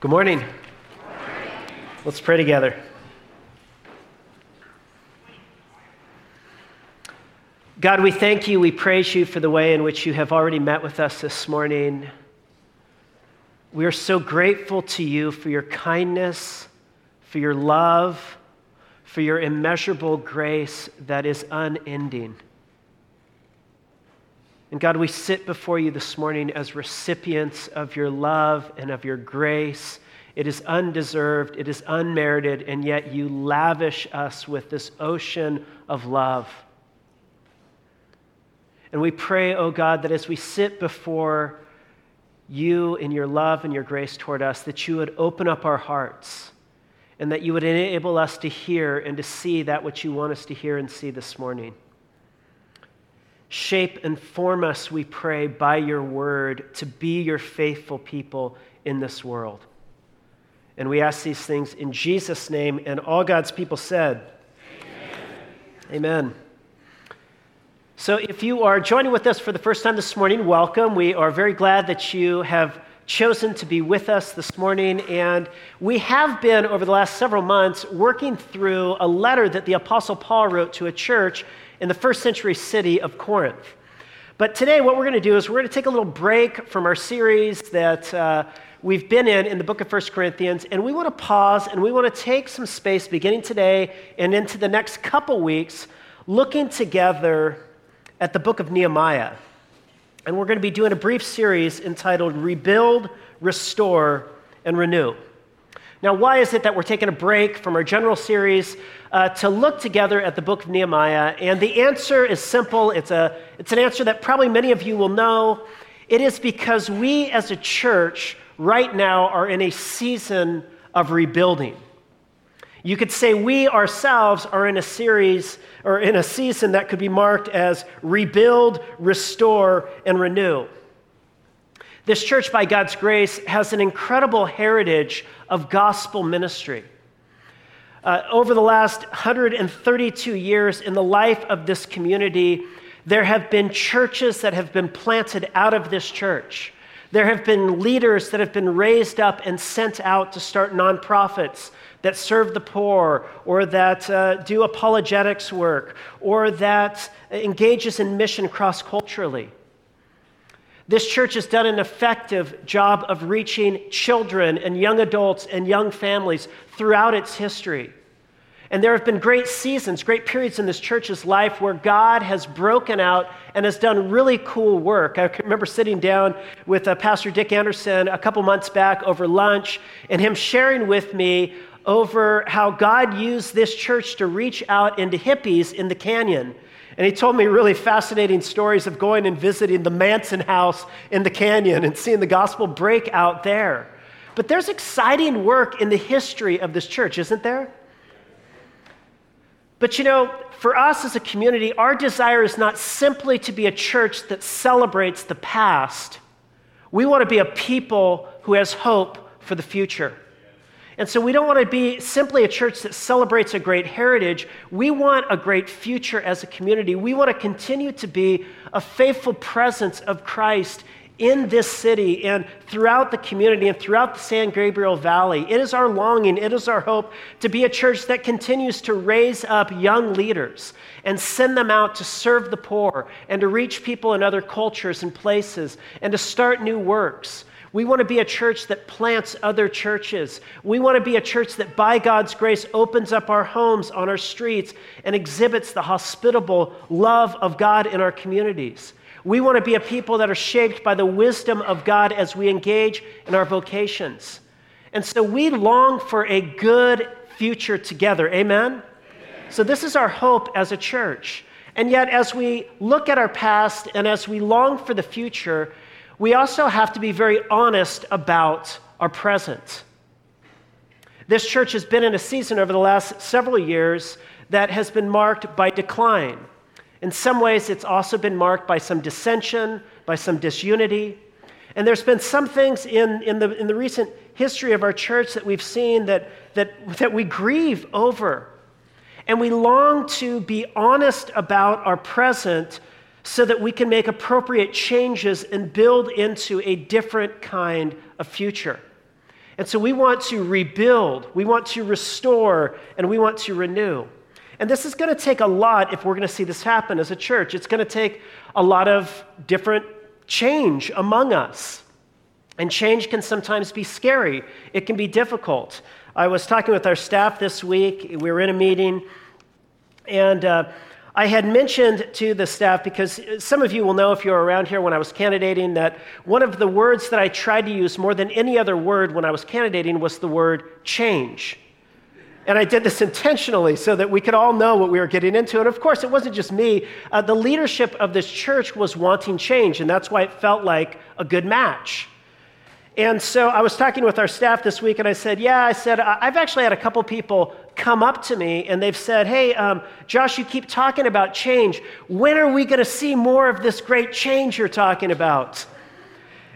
Good morning. Let's pray together. God, we thank you, we praise you for the way in which you have already met with us this morning. We are so grateful to you for your kindness, for your love, for your immeasurable grace that is unending. And God, we sit before you this morning as recipients of your love and of your grace. It is undeserved, it is unmerited, and yet you lavish us with this ocean of love. And we pray, oh God, that as we sit before you in your love and your grace toward us, that you would open up our hearts and that you would enable us to hear and to see that which you want us to hear and see this morning. Shape and form us, we pray, by your word to be your faithful people in this world. And we ask these things in Jesus' name, and all God's people said, Amen. Amen. So, if you are joining with us for the first time this morning, welcome. We are very glad that you have chosen to be with us this morning. And we have been, over the last several months, working through a letter that the Apostle Paul wrote to a church in the first century city of Corinth. But today, what we're going to do is we're going to take a little break from our series that uh, we've been in in the book of 1 Corinthians, and we want to pause and we want to take some space beginning today and into the next couple weeks looking together at the book of Nehemiah. And we're going to be doing a brief series entitled Rebuild, Restore, and Renew. Now, why is it that we're taking a break from our general series uh, to look together at the book of Nehemiah? And the answer is simple. It's, a, it's an answer that probably many of you will know. It is because we as a church right now are in a season of rebuilding. You could say we ourselves are in a series or in a season that could be marked as rebuild, restore, and renew. This church, by God's grace, has an incredible heritage of gospel ministry. Uh, over the last 132 years in the life of this community, there have been churches that have been planted out of this church. There have been leaders that have been raised up and sent out to start nonprofits that serve the poor or that uh, do apologetics work or that engages in mission cross culturally. This church has done an effective job of reaching children and young adults and young families throughout its history. And there have been great seasons, great periods in this church's life where God has broken out and has done really cool work. I remember sitting down with uh, Pastor Dick Anderson a couple months back over lunch and him sharing with me over how God used this church to reach out into hippies in the canyon and he told me really fascinating stories of going and visiting the Manson house in the canyon and seeing the gospel break out there. But there's exciting work in the history of this church, isn't there? But you know, for us as a community, our desire is not simply to be a church that celebrates the past. We want to be a people who has hope for the future. And so we don't want to be simply a church that celebrates a great heritage. We want a great future as a community. We want to continue to be a faithful presence of Christ in this city and throughout the community and throughout the San Gabriel Valley. It is our longing, it is our hope to be a church that continues to raise up young leaders and send them out to serve the poor and to reach people in other cultures and places and to start new works. We want to be a church that plants other churches. We want to be a church that, by God's grace, opens up our homes on our streets and exhibits the hospitable love of God in our communities. We want to be a people that are shaped by the wisdom of God as we engage in our vocations. And so we long for a good future together. Amen? Amen? So, this is our hope as a church. And yet, as we look at our past and as we long for the future, we also have to be very honest about our present. This church has been in a season over the last several years that has been marked by decline. In some ways, it's also been marked by some dissension, by some disunity. And there's been some things in, in, the, in the recent history of our church that we've seen that, that, that we grieve over. And we long to be honest about our present so that we can make appropriate changes and build into a different kind of future. And so we want to rebuild, we want to restore, and we want to renew. And this is going to take a lot if we're going to see this happen as a church. It's going to take a lot of different change among us. And change can sometimes be scary, it can be difficult. I was talking with our staff this week. We were in a meeting, and uh, I had mentioned to the staff, because some of you will know if you're around here when I was candidating, that one of the words that I tried to use more than any other word when I was candidating was the word change. And I did this intentionally so that we could all know what we were getting into. And of course, it wasn't just me. Uh, the leadership of this church was wanting change, and that's why it felt like a good match. And so I was talking with our staff this week, and I said, Yeah, I said, I've actually had a couple people come up to me, and they've said, Hey, um, Josh, you keep talking about change. When are we going to see more of this great change you're talking about?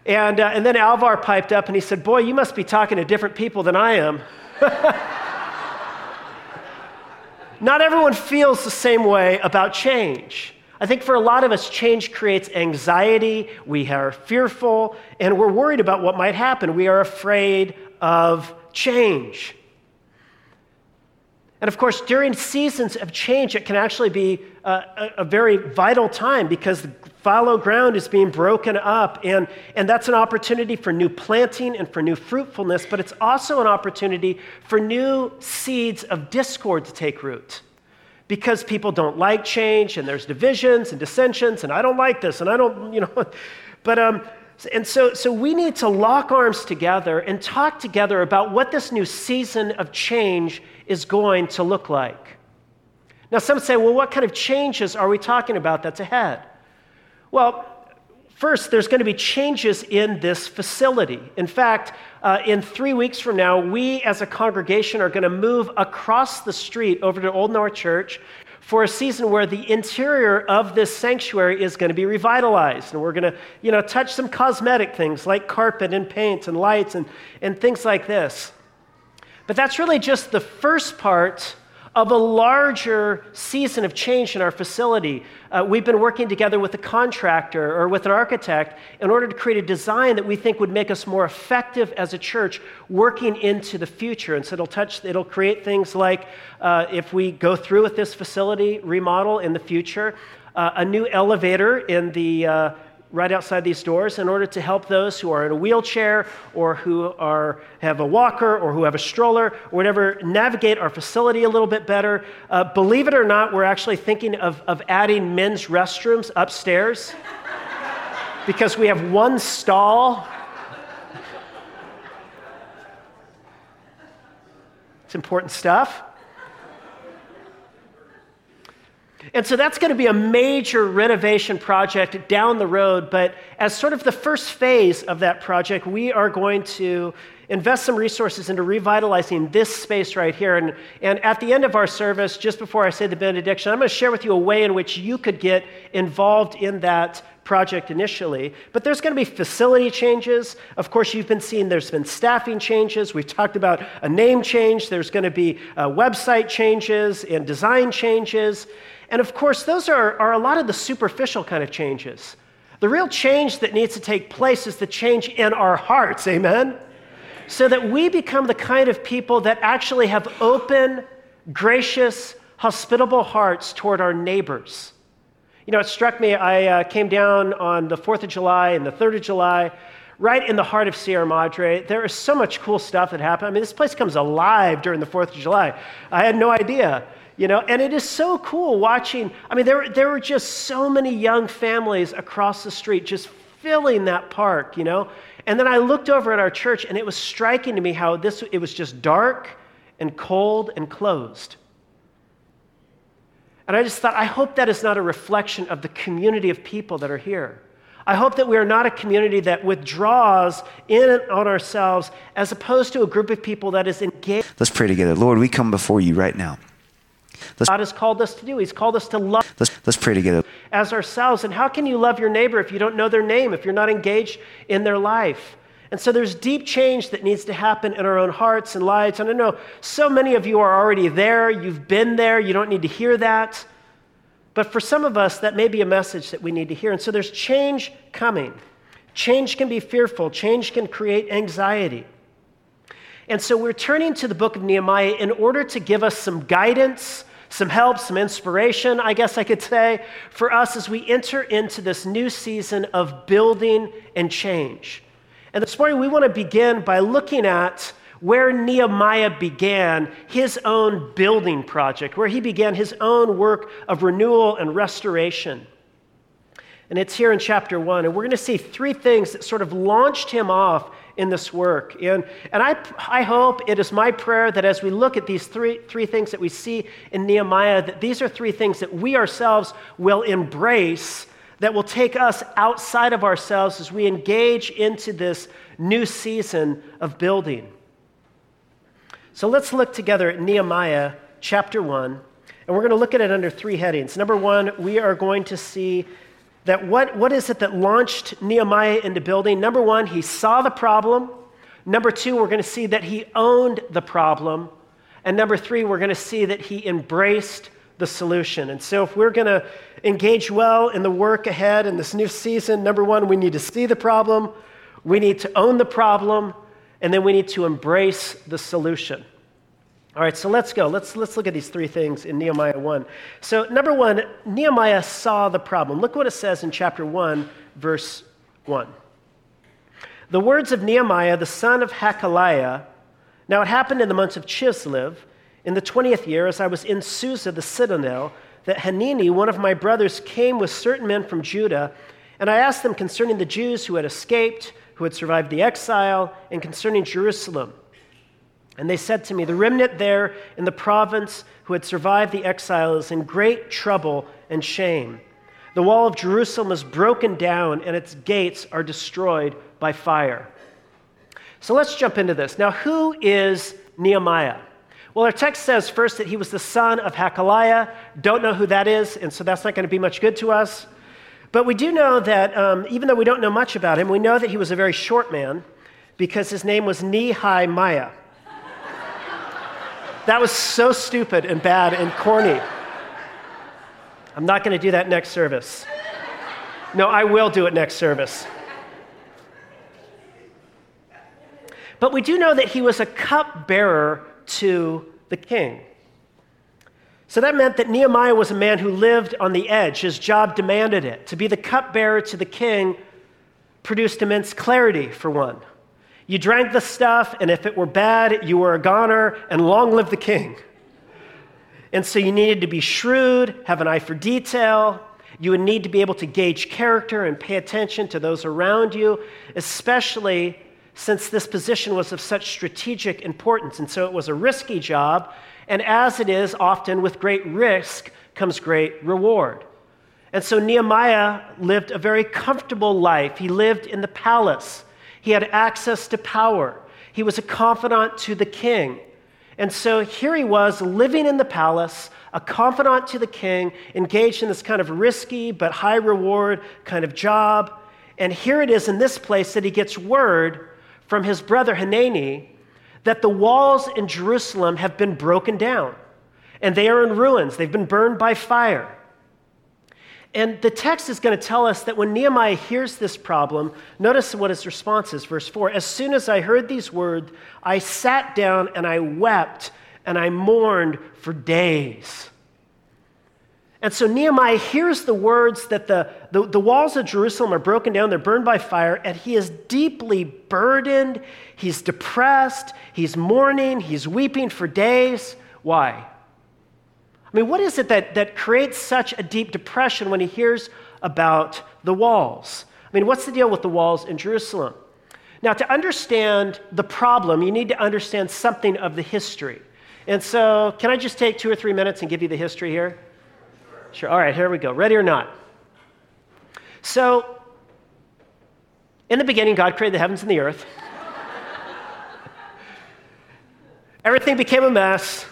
And, uh, and then Alvar piped up and he said, Boy, you must be talking to different people than I am. Not everyone feels the same way about change. I think for a lot of us, change creates anxiety. We are fearful, and we're worried about what might happen. We are afraid of change. And of course, during seasons of change, it can actually be a, a, very vital time because the fallow ground is being broken up. And, and that's an opportunity for new planting and for new fruitfulness, but it's also an opportunity for new seeds of discord to take root because people don't like change and there's divisions and dissensions and I don't like this and I don't, you know. But, um, and so, so we need to lock arms together and talk together about what this new season of change is going to look like. Now, some say, well, what kind of changes are we talking about that's ahead? Well, First, there's going to be changes in this facility. In fact, uh, in three weeks from now, we as a congregation are going to move across the street over to Old North Church for a season where the interior of this sanctuary is going to be revitalized. And we're going to, you know, touch some cosmetic things like carpet and paint and lights and, and things like this. But that's really just the first part of a larger season of change in our facility. Uh, we've been working together with a contractor or with an architect in order to create a design that we think would make us more effective as a church working into the future. And so it'll touch, it'll create things like uh, if we go through with this facility remodel in the future, uh, a new elevator in the uh, right outside these doors in order to help those who are in a wheelchair or who are, have a walker or who have a stroller or whatever navigate our facility a little bit better. Uh, believe it or not, we're actually thinking of, of adding men's restrooms upstairs because we have one stall. It's important stuff. And so that's going to be a major renovation project down the road. But as sort of the first phase of that project, we are going to invest some resources into revitalizing this space right here. And, and at the end of our service, just before I say the benediction, I'm going to share with you a way in which you could get involved in that project initially. But there's going to be facility changes. Of course, you've been seeing there's been staffing changes. We've talked about a name change. There's going to be uh, website changes and design changes. And of course, those are, are a lot of the superficial kind of changes. The real change that needs to take place is the change in our hearts, amen? So that we become the kind of people that actually have open, gracious, hospitable hearts toward our neighbors. You know, it struck me, I uh, came down on the 4th of July and the 3rd of July, right in the heart of Sierra Madre. There is so much cool stuff that happened. I mean, this place comes alive during the 4th of July. I had no idea you know and it is so cool watching i mean there, there were just so many young families across the street just filling that park you know and then i looked over at our church and it was striking to me how this it was just dark and cold and closed and i just thought i hope that is not a reflection of the community of people that are here I hope that we are not a community that withdraws in on ourselves as opposed to a group of people that is engaged. Let's pray together. Lord, we come before you right now. Let's, God has called us to do. He's called us to love. Let's, let's pray together. As ourselves. And how can you love your neighbor if you don't know their name, if you're not engaged in their life? And so there's deep change that needs to happen in our own hearts and lives. And I know so many of you are already there. You've been there. You don't need to hear that. But for some of us, that may be a message that we need to hear. And so there's change coming. Change can be fearful, change can create anxiety. And so we're turning to the book of Nehemiah in order to give us some guidance, some help, some inspiration, I guess I could say, for us as we enter into this new season of building and change. And this morning we want to begin by looking at where Nehemiah began his own building project, where he began his own work of renewal and restoration. And it's here in chapter one. And we're going to see three things that sort of launched him off in this work. And, and I, I hope it is my prayer that as we look at these three, three things that we see in Nehemiah, that these are three things that we ourselves will embrace that will take us outside of ourselves as we engage into this new season of building. So let's look together at Nehemiah chapter 1, and we're going to look at it under three headings. Number one, we are going to see that what, what is it that launched Nehemiah into building? Number one, he saw the problem. Number two, we're going to see that he owned the problem. And number three, we're going to see that he embraced the solution. And so, if we're going to engage well in the work ahead in this new season, number one, we need to see the problem, we need to own the problem, and then we need to embrace the solution. All right, so let's go. Let's, let's look at these three things in Nehemiah 1. So, number one, Nehemiah saw the problem. Look what it says in chapter 1, verse 1. The words of Nehemiah, the son of Hachaliah. Now, it happened in the months of Chislev, in the 20th year, as I was in Susa, the citadel, that Hanani, one of my brothers, came with certain men from Judah, and I asked them concerning the Jews who had escaped, who had survived the exile, and concerning Jerusalem. And they said to me, The remnant there in the province who had survived the exile is in great trouble and shame. The wall of Jerusalem is broken down, and its gates are destroyed by fire. So let's jump into this. Now, who is Nehemiah? Well, our text says first that he was the son of Hachaliah. Don't know who that is, and so that's not going to be much good to us. But we do know that um, even though we don't know much about him, we know that he was a very short man because his name was Nehemiah. That was so stupid and bad and corny. I'm not going to do that next service. No, I will do it next service. But we do know that he was a cupbearer to the king. So that meant that Nehemiah was a man who lived on the edge. His job demanded it. To be the cupbearer to the king produced immense clarity, for one. You drank the stuff, and if it were bad, you were a goner, and long live the king. And so you needed to be shrewd, have an eye for detail. You would need to be able to gauge character and pay attention to those around you, especially since this position was of such strategic importance. And so it was a risky job, and as it is often with great risk comes great reward. And so Nehemiah lived a very comfortable life. He lived in the palace. He had access to power. He was a confidant to the king. And so here he was living in the palace, a confidant to the king, engaged in this kind of risky but high reward kind of job. And here it is in this place that he gets word from his brother Hanani that the walls in Jerusalem have been broken down and they are in ruins. They've been burned by fire. And the text is going to tell us that when Nehemiah hears this problem, notice what his response is. Verse 4 As soon as I heard these words, I sat down and I wept and I mourned for days. And so Nehemiah hears the words that the, the, the, walls of Jerusalem are broken down, they're burned by fire, and he is deeply burdened. He's depressed, he's mourning, he's weeping for days. Why? I mean, what is it that, that creates such a deep depression when he hears about the walls? I mean, what's the deal with the walls in Jerusalem? Now, to understand the problem, you need to understand something of the history. And so, can I just take two or three minutes and give you the history here? Sure. All right, here we go. Ready or not? So, in the beginning, God created the heavens and the earth. Everything became a mess.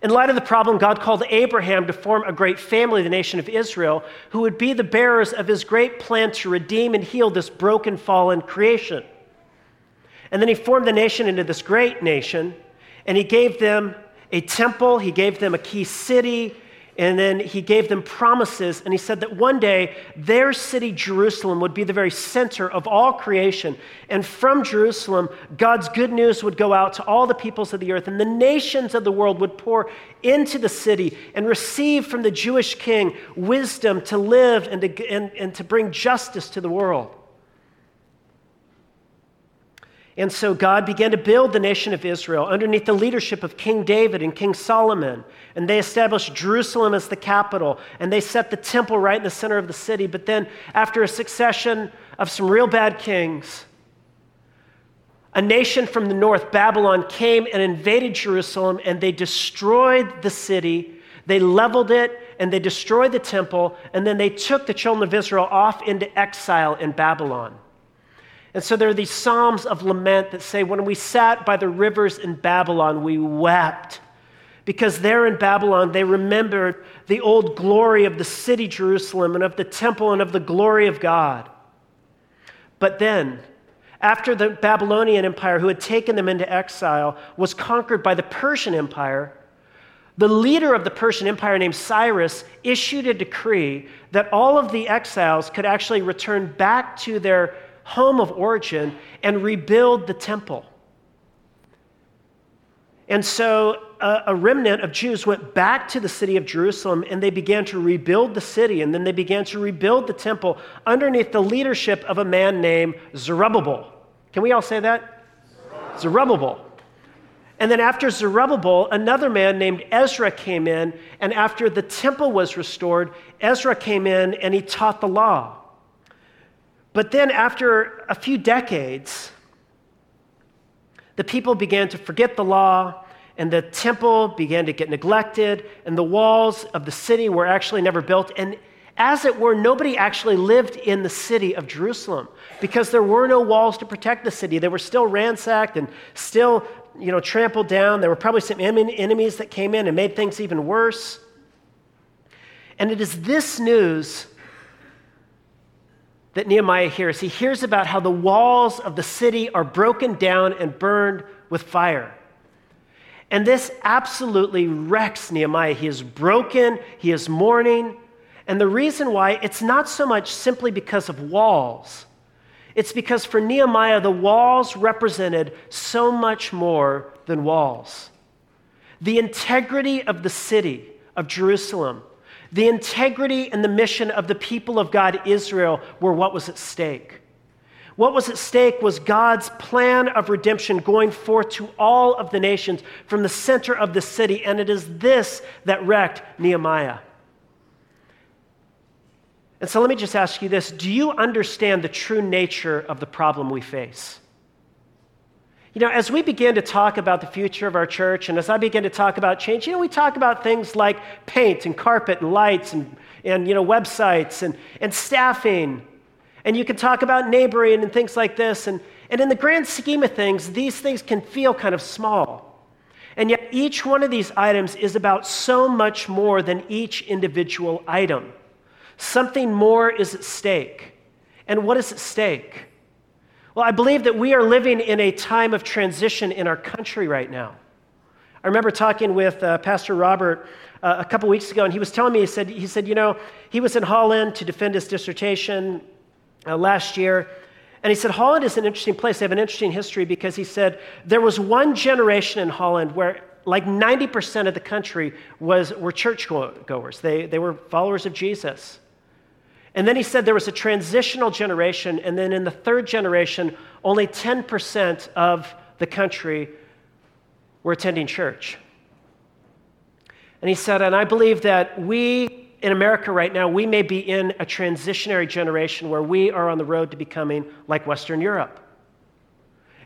In light of the problem, God called Abraham to form a great family, the nation of Israel, who would be the bearers of his great plan to redeem and heal this broken, fallen creation. And then he formed the nation into this great nation, and he gave them a temple, he gave them a key city, And then he gave them promises, and he said that one day their city, Jerusalem, would be the very center of all creation. And from Jerusalem, God's good news would go out to all the peoples of the earth, and the nations of the world would pour into the city and receive from the Jewish king wisdom to live and to, and, and to bring justice to the world. And so God began to build the nation of Israel underneath the leadership of King David and King Solomon. And they established Jerusalem as the capital. And they set the temple right in the center of the city. But then, after a succession of some real bad kings, a nation from the north, Babylon, came and invaded Jerusalem and they destroyed the city. They leveled it and they destroyed the temple. And then they took the children of Israel off into exile in Babylon. And so there are these psalms of lament that say, When we sat by the rivers in Babylon, we wept. Because there in Babylon, they remembered the old glory of the city Jerusalem and of the temple and of the glory of God. But then, after the Babylonian Empire, who had taken them into exile, was conquered by the Persian Empire, the leader of the Persian Empire, named Cyrus, issued a decree that all of the exiles could actually return back to their home of origin and rebuild the temple. And so a, a, remnant of Jews went back to the city of Jerusalem and they began to rebuild the city and then they began to rebuild the temple underneath the leadership of a man named Zerubbabel. Can we all say that? Zerubbabel. Zerubbabel. And then after Zerubbabel, another man named Ezra came in, and after the temple was restored, Ezra came in and he taught the law. But then, after a few decades, the people began to forget the law, and the temple began to get neglected, and the walls of the city were actually never built. And as it were, nobody actually lived in the city of Jerusalem because there were no walls to protect the city. They were still ransacked and still, you know, trampled down. There were probably some enemies that came in and made things even worse. And it is this news that Nehemiah hears. He hears about how the walls of the city are broken down and burned with fire. And this absolutely wrecks Nehemiah. He is broken, he is mourning. And the reason why, it's not so much simply because of walls. It's because for Nehemiah, the walls represented so much more than walls. The integrity of the city of Jerusalem the integrity and the mission of the people of God, Israel, were what was at stake. What was at stake was God's plan of redemption going forth to all of the nations from the center of the city, and it is this that wrecked Nehemiah. And so let me just ask you this Do you understand the true nature of the problem we face? You know, as we begin to talk about the future of our church, and as I begin to talk about change, you know, we talk about things like paint and carpet and lights and, and you know, websites and, and staffing. And you can talk about neighboring and things like this. And, and in the grand scheme of things, these things can feel kind of small. And yet, each one of these items is about so much more than each individual item. Something more is at stake. And what is at stake? Well, I believe that we are living in a time of transition in our country right now. I remember talking with uh, Pastor Robert uh, a couple weeks ago, and he was telling me, he said, he said, you know, he was in Holland to defend his dissertation uh, last year. And he said, Holland is an interesting place. They have an interesting history because he said there was one generation in Holland where like 90% of the country was, were churchgoers. They, they were followers of Jesus. And then he said there was a transitional generation, and then in the third generation, only 10% of the country were attending church. And he said, and I believe that we in America right now, we may be in a transitionary generation where we are on the road to becoming like Western Europe.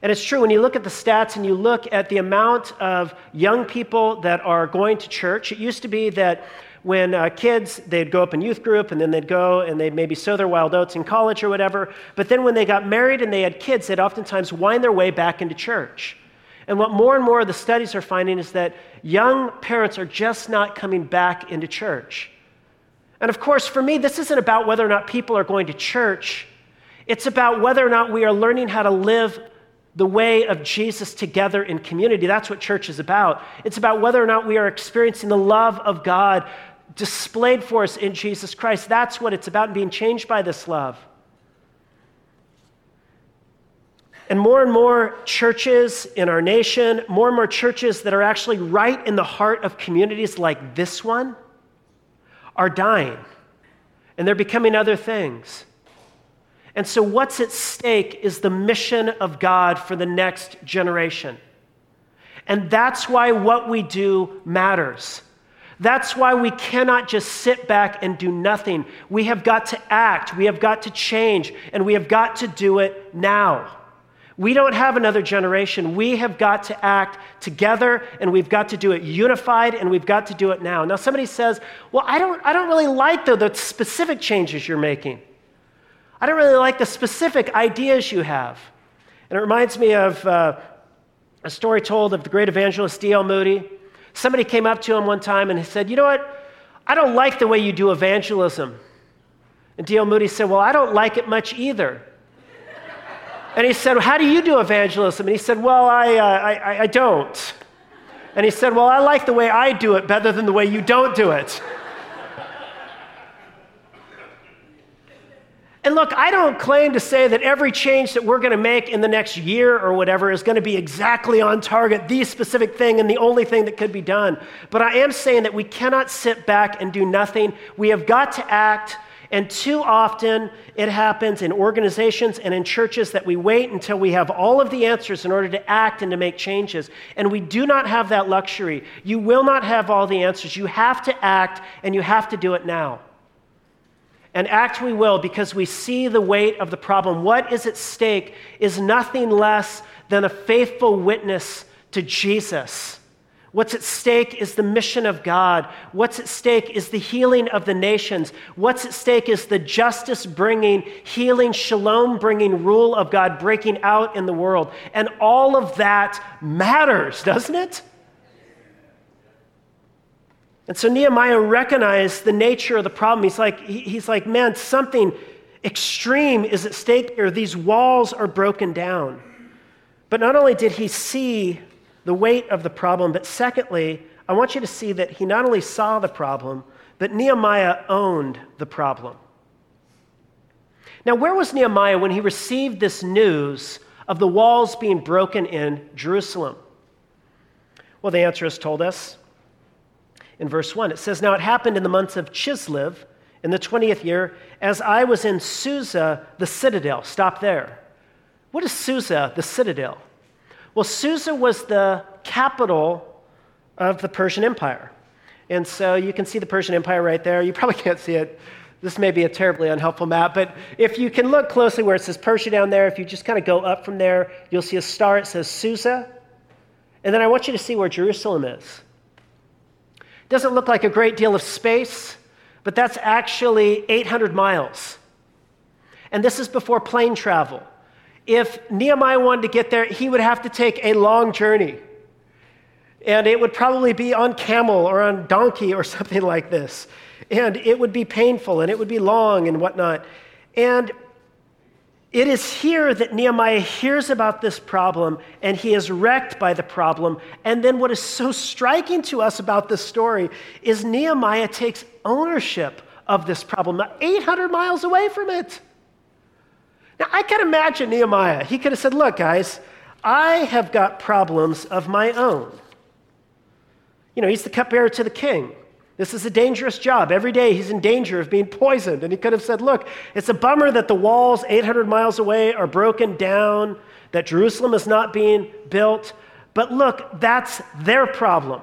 And it's true, when you look at the stats and you look at the amount of young people that are going to church, it used to be that when uh, kids, they'd go up in youth group and then they'd go and they'd maybe sow their wild oats in college or whatever. But then when they got married and they had kids, they'd oftentimes wind their way back into church. And what more and more of the studies are finding is that young parents are just not coming back into church. And of course, for me, this isn't about whether or not people are going to church. It's about whether or not we are learning how to live the way of Jesus together in community. That's what church is about. It's about whether or not we are experiencing the love of God displayed for us in Jesus Christ. That's what it's about, being changed by this love. And more and more churches in our nation, more and more churches that are actually right in the heart of communities like this one, are dying. And they're becoming other things. And so, what's at stake is the mission of God for the next generation. And that's why what we do matters. That's why we cannot just sit back and do nothing. We have got to act, we have got to change, and we have got to do it now. We don't have another generation. We have got to act together and we've got to do it unified and we've got to do it now. Now, somebody says, Well, I don't, I don't really like the, the specific changes you're making. I don't really like the specific ideas you have. And it reminds me of uh, a story told of the great evangelist D.L. Moody. Somebody came up to him one time and he said, You know what? I don't like the way you do evangelism. And D.L. Moody said, Well, I don't like it much either. And he said, well, How do you do evangelism? And he said, Well, I, uh, I, I don't. And he said, Well, I like the way I do it better than the way you don't do it. And look, I don't claim to say that every change that we're going to make in the next year or whatever is going to be exactly on target, the specific thing and the only thing that could be done. But I am saying that we cannot sit back and do nothing. We have got to act. And too often it happens in organizations and in churches that we wait until we have all of the answers in order to act and to make changes. And we do not have that luxury. You will not have all the answers. You have to act and you have to do it now. And act we will because we see the weight of the problem. What is at stake is nothing less than a faithful witness to Jesus What's at stake is the mission of God. What's at stake is the healing of the nations. What's at stake is the justice bringing, healing, shalom bringing rule of God breaking out in the world. And all of that matters, doesn't it? And so Nehemiah recognized the nature of the problem. He's like, he's like, man, something extreme is at stake here. These walls are broken down. But not only did he see the weight of the problem. But secondly, I want you to see that he not only saw the problem, but Nehemiah owned the problem. Now, where was Nehemiah when he received this news of the walls being broken in Jerusalem? Well, the answer is told us in verse 1. It says, Now it happened in the months of Chislev in the 20th year, as I was in Susa, the citadel. Stop there. What is Susa, the citadel? Well, Susa was the capital of the Persian Empire. And so you can see the Persian Empire right there. You probably can't see it. This may be a terribly unhelpful map, but if you can look closely where it says Persia down there, if you just kind of go up from there, you'll see a star. It says Susa. And then I want you to see where Jerusalem is. Doesn't look like a great deal of space, but that's actually 800 miles. And this is before plane travel if Nehemiah wanted to get there, he would have to take a long journey. And it would probably be on camel or on donkey or something like this. And it would be painful and it would be long and whatnot. And it is here that Nehemiah hears about this problem and he is wrecked by the problem. And then, what is so striking to us about this story is Nehemiah takes ownership of this problem, 800 miles away from it. Now, I can imagine Nehemiah. He could have said, Look, guys, I have got problems of my own. You know, he's the cupbearer to the king. This is a dangerous job. Every day he's in danger of being poisoned. And he could have said, Look, it's a bummer that the walls 800 miles away are broken down, that Jerusalem is not being built. But look, that's their problem.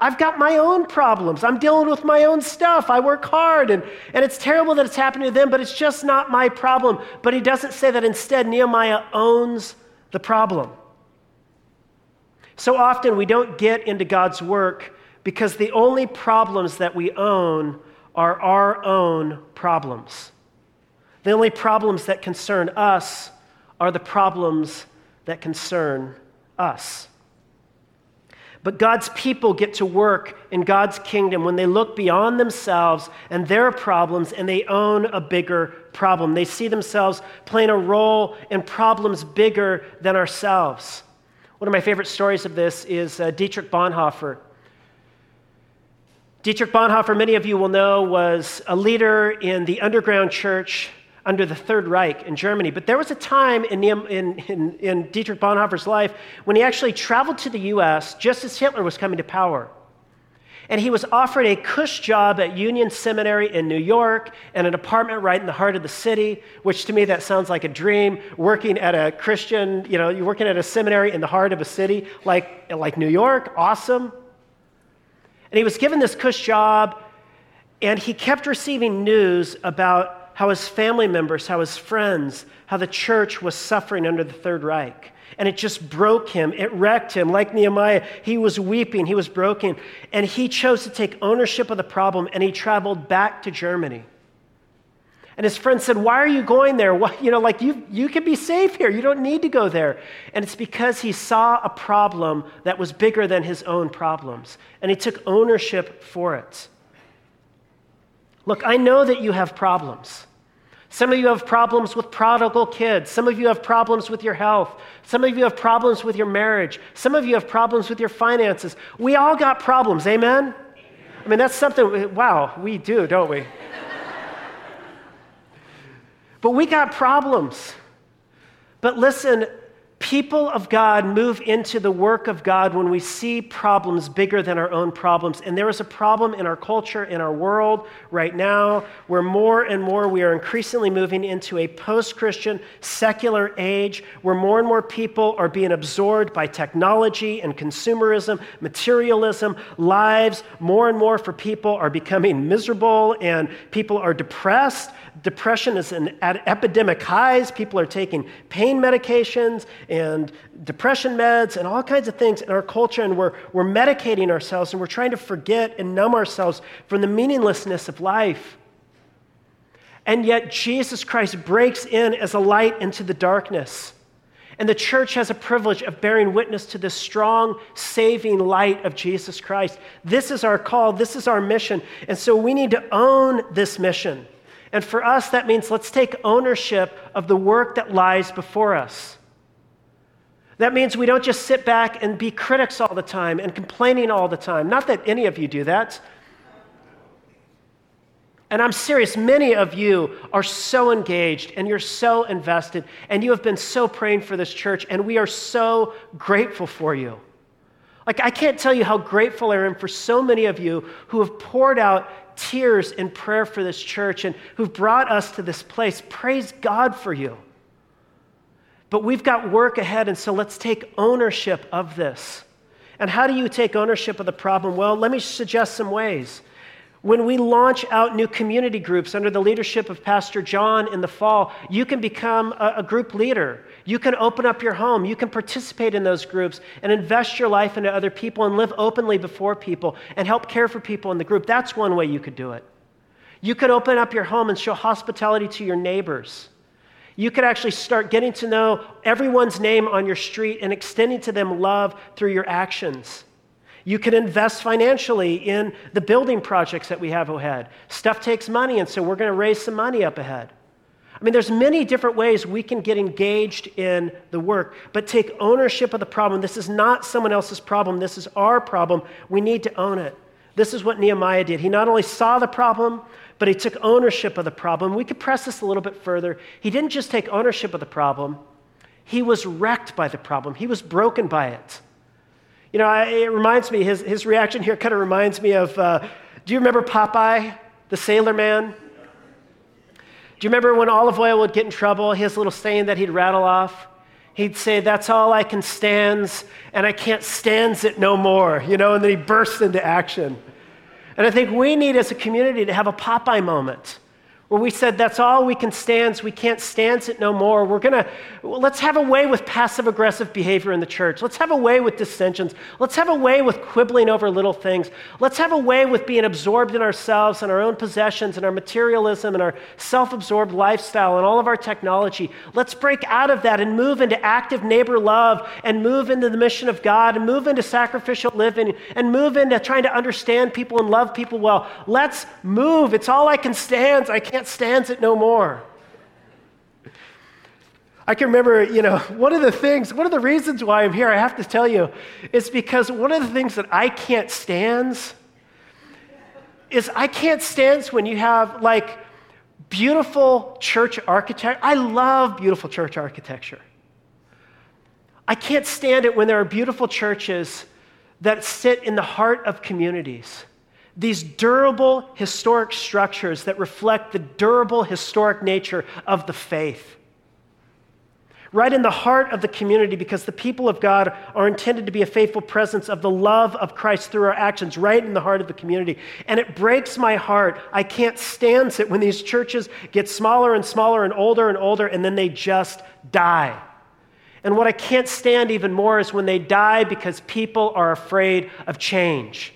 I've got my own problems. I'm dealing with my own stuff. I work hard, and, and it's terrible that it's happening to them, but it's just not my problem. But he doesn't say that instead, Nehemiah owns the problem. So often we don't get into God's work because the only problems that we own are our own problems. The only problems that concern us are the problems that concern us. But God's people get to work in God's kingdom when they look beyond themselves and their problems and they own a bigger problem. They see themselves playing a role in problems bigger than ourselves. One of my favorite stories of this is uh, Dietrich Bonhoeffer. Dietrich Bonhoeffer, many of you will know, was a leader in the underground church under the Third Reich in Germany. But there was a time in, in, in, in, Dietrich Bonhoeffer's life when he actually traveled to the US just as Hitler was coming to power. And he was offered a cush job at Union Seminary in New York and an apartment right in the heart of the city, which to me that sounds like a dream. Working at a Christian, you know, you're working at a seminary in the heart of a city like, like New York, awesome. And he was given this cush job, and he kept receiving news about how his family members, how his friends, how the church was suffering under the Third Reich. And it just broke him. It wrecked him. Like Nehemiah, he was weeping, he was broken. And he chose to take ownership of the problem, and he traveled back to Germany. And his friend said, Why are you going there? Why, you know, like you, you can be safe here. You don't need to go there. And it's because he saw a problem that was bigger than his own problems. And he took ownership for it. Look, I know that you have problems. Some of you have problems with prodigal kids. Some of you have problems with your health. Some of you have problems with your marriage. Some of you have problems with your finances. We all got problems, amen? I mean, that's something, wow, we do, don't we? But we got problems. But listen, people of God move into the work of God when we see problems bigger than our own problems. And there is a problem in our culture, in our world right now, where more and more we are increasingly moving into a post Christian, secular age, where more and more people are being absorbed by technology and consumerism, materialism. Lives, more and more for people are becoming miserable, and people are depressed. Depression is at epidemic highs. People are taking pain medications and depression meds and all kinds of things in our culture, and we're, we're medicating ourselves and we're trying to forget and numb ourselves from the meaninglessness of life. And yet, Jesus Christ breaks in as a light into the darkness. And the church has a privilege of bearing witness to the strong, saving light of Jesus Christ. This is our call, this is our mission. And so we need to own this mission. And for us, that means let's take ownership of the work that lies before us. That means we don't just sit back and be critics all the time and complaining all the time. Not that any of you do that. And I'm serious, many of you are so engaged and you're so invested and you have been so praying for this church, and we are so grateful for you. Like, I can't tell you how grateful I am for so many of you who have poured out tears in prayer for this church and who've brought us to this place. Praise God for you. But we've got work ahead, and so let's take ownership of this. And how do you take ownership of the problem? Well, let me suggest some ways. When we launch out new community groups under the leadership of Pastor John in the fall, you can become a, a, group leader. You can open up your home. You can participate in those groups and invest your life into other people and live openly before people and help care for people in the group. That's one way you could do it. You could open up your home and show hospitality to your neighbors. You could actually start getting to know everyone's name on your street and extending to them love through your actions. You can invest financially in the building projects that we have ahead. Stuff takes money, and so we're going to raise some money up ahead. I mean, there's many different ways we can get engaged in the work, but take ownership of the problem. This is not someone else's problem. This is our problem. We need to own it. This is what Nehemiah did. He not only saw the problem, but he took ownership of the problem. We could press this a little bit further. He didn't just take ownership of the problem, he was wrecked by the problem, he was broken by it. You know, it reminds me, his, his reaction here kind of reminds me of uh, do you remember Popeye, the sailor man? Do you remember when Olive Oyl would get in trouble, his little saying that he'd rattle off? He'd say, That's all I can stands, and I can't stands it no more, you know, and then he bursts into action. And I think we need as a community to have a Popeye moment where we said that's all we can stand, we can't stand it no more. We're gonna let's have a way with passive aggressive behavior in the church. Let's have a way with dissensions. Let's have a way with quibbling over little things. Let's have a way with being absorbed in ourselves and our own possessions and our materialism and our self-absorbed lifestyle and all of our technology. Let's break out of that and move into active neighbor love and move into the mission of God and move into sacrificial living and move into trying to understand people and love people well. Let's move. It's all I can stand. I can't can't stand it no more. I can remember, you know, one of the things, one of the reasons why I'm here, I have to tell you, is because one of the things that I can't stand is I can't stand when you have like beautiful church architecture. I love beautiful church architecture. I can't stand it when there are beautiful churches that sit in the heart of communities. These durable historic structures that reflect the durable historic nature of the faith right in the heart of the community because the people of God are intended to be a faithful presence of the love of Christ through our actions, right in the heart of the community. And it breaks my heart. I can't stand it when these churches get smaller and smaller and older and older, and then they just die. And what I can't stand even more is when they die because people are afraid of change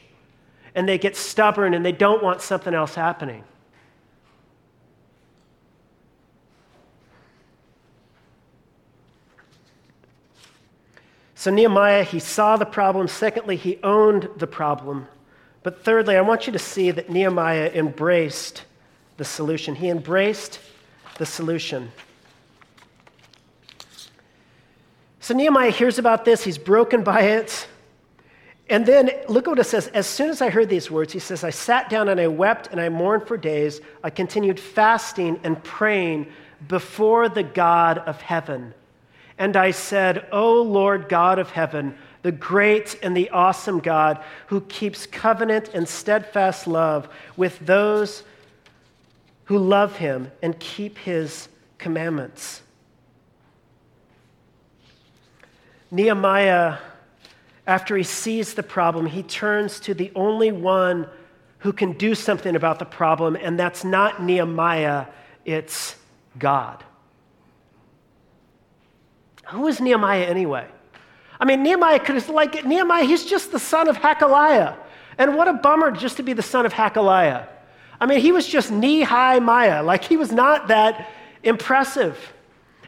and they get stubborn and they don't want something else happening. So, Nehemiah, he saw the problem. Secondly, he owned the problem. But thirdly, I want you to see that Nehemiah embraced the solution. He embraced the solution. So, Nehemiah hears about this, he's broken by it. And then look what it says. As soon as I heard these words, he says, I sat down and I wept and I mourned for days. I continued fasting and praying before the God of heaven. And I said, O Lord God of heaven, the great and the awesome God who keeps covenant and steadfast love with those who love him and keep his commandments. Nehemiah, after he sees the problem, he turns to the only one who can do something about the problem, and that's not Nehemiah, it's God. Who is Nehemiah anyway? I mean, Nehemiah could have, like, Nehemiah, he's just the son of Hacaliah. And what a bummer just to be the son of Hacaliah. I mean, he was just knee high Maya. Like, he was not that impressive.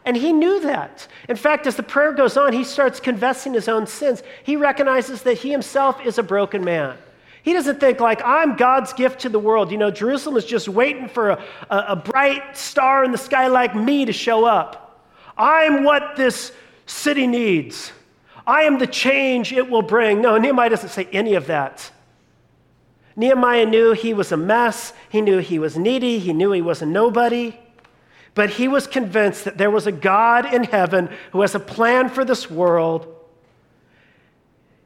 And he knew that. In fact, as the prayer goes on, he starts confessing his own sins. He recognizes that he himself is a broken man. He doesn't think, like, I'm God's gift to the world. You know, Jerusalem is just waiting for a, a, a bright star in the sky like me to show up. I'm what this city needs. I am the change it will bring. No, Nehemiah doesn't say any of that. Nehemiah knew he was a mess. He knew he was needy. He knew he was a nobody. But he was convinced that there was a God in heaven who has a plan for this world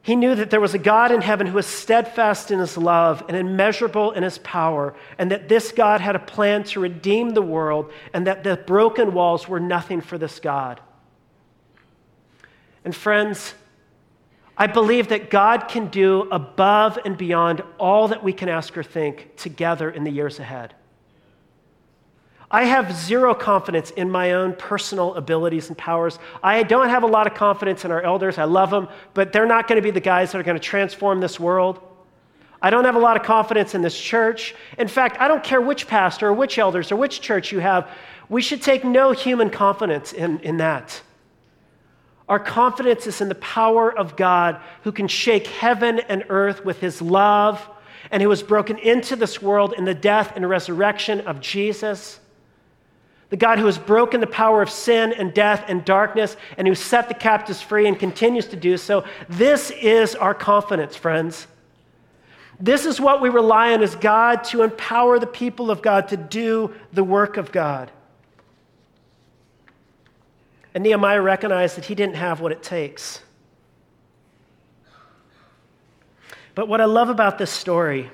he knew that there was a God in heaven who was steadfast in his love and immeasurable in his power, and that this God had a plan to redeem the world, and that the broken walls were nothing for this God. And friends, I believe that God can do above and beyond all that we can ask or think together in the years ahead. I have zero confidence in my own personal abilities and powers. I don't have a lot of confidence in our elders. I love them, but they're not going to be the guys that are going to transform this world. I don't have a lot of confidence in this church. In fact, I don't care which pastor or which elders or which church you have. We should take no human confidence in, in that. Our confidence is in the power of God who can shake heaven and earth with his love and who has broken into this world in the death and resurrection of Jesus the God who has broken the power of sin and death and darkness and who set the captives free and continues to do so. This is our confidence, friends. This is what we rely on as God to empower the people of God to do the work of God. And Nehemiah recognized that he didn't have what it takes. But what I love about this story,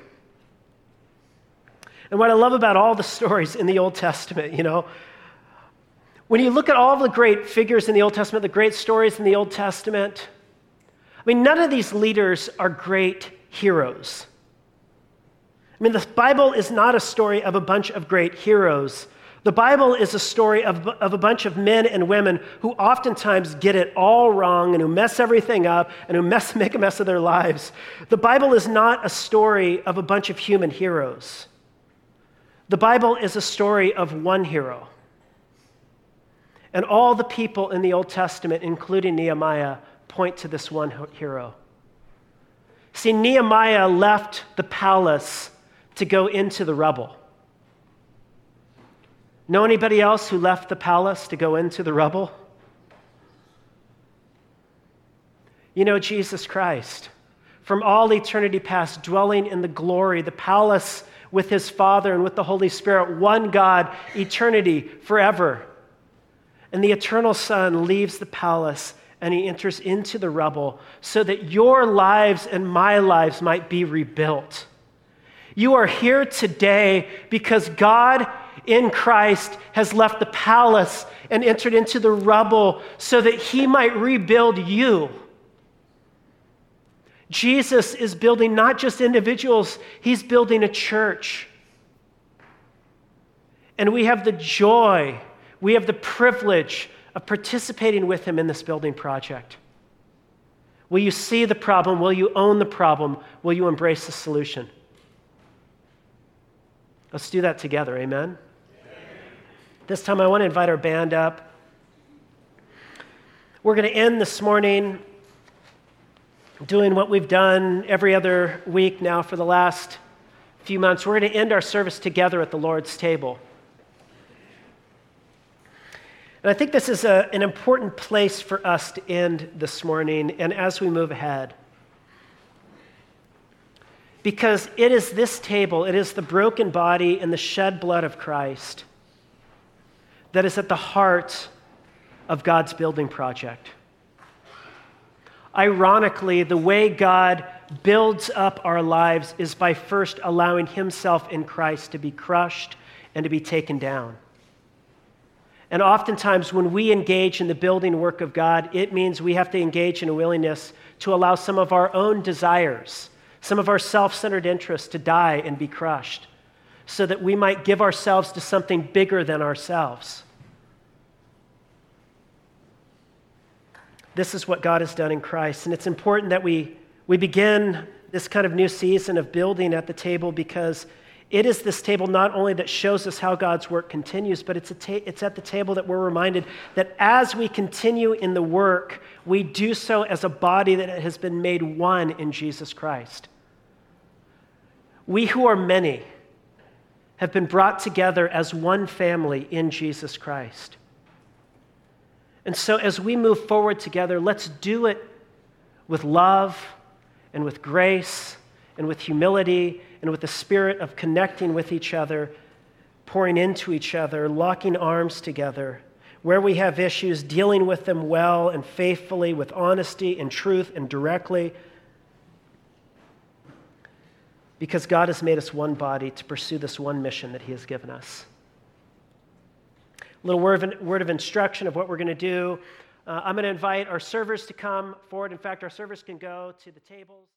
and what I love about all the stories in the Old Testament, you know, when you look at all the great figures in the Old Testament, the great stories in the Old Testament, I mean, none of these leaders are great heroes. I mean, the Bible is not a story of a bunch of great heroes. The Bible is a story of, of a bunch of men and women who oftentimes get it all wrong and who mess everything up and who mess, make a mess of their lives. The Bible is not a story of a bunch of human heroes. The Bible is a story of one hero. And all the people in the Old Testament, including Nehemiah, point to this one hero. See, Nehemiah left the palace to go into the rubble. Know anybody else who left the palace to go into the rubble? You know, Jesus Christ, from all eternity past, dwelling in the glory, the palace with his Father and with the Holy Spirit, one God, eternity, forever. And the eternal Son leaves the palace and he enters into the rubble so that your lives and my lives might be rebuilt. You are here today because God in Christ has left the palace and entered into the rubble so that he might rebuild you. Jesus is building not just individuals, he's building a church. And we have the joy, we have the privilege of participating with him in this building project. Will you see the problem? Will you own the problem? Will you embrace the solution? Let's do that together. Amen? Amen. This time, I want to invite our band up. We're going to end this morning doing what we've done every other week now for the last few months. We're going to end our service together at the Lord's table. And I think this is a, an important place for us to end this morning and as we move ahead. Because it is this table, it is the broken body and the shed blood of Christ that is at the heart of God's building project. Ironically, the way God builds up our lives is by first allowing Himself in Christ to be crushed and to be taken down. And oftentimes, when we engage in the building work of God, it means we have to engage in a willingness to allow some of our own desires, some of our self centered interests to die and be crushed, so that we might give ourselves to something bigger than ourselves. This is what God has done in Christ. And it's important that we, we begin this kind of new season of building at the table because it is this table not only that shows us how God's work continues, but it's, ta- it's at the table that we're reminded that as we continue in the work, we do so as a body that has been made one in Jesus Christ. We who are many have been brought together as one family in Jesus Christ. And so, as we move forward together, let's do it with love and with grace and with humility and with the spirit of connecting with each other, pouring into each other, locking arms together. Where we have issues, dealing with them well and faithfully, with honesty and truth and directly. Because God has made us one body to pursue this one mission that He has given us. Little word of, word of instruction of what we're going to do. Uh, I'm going to invite our servers to come forward. In fact, our servers can go to the tables.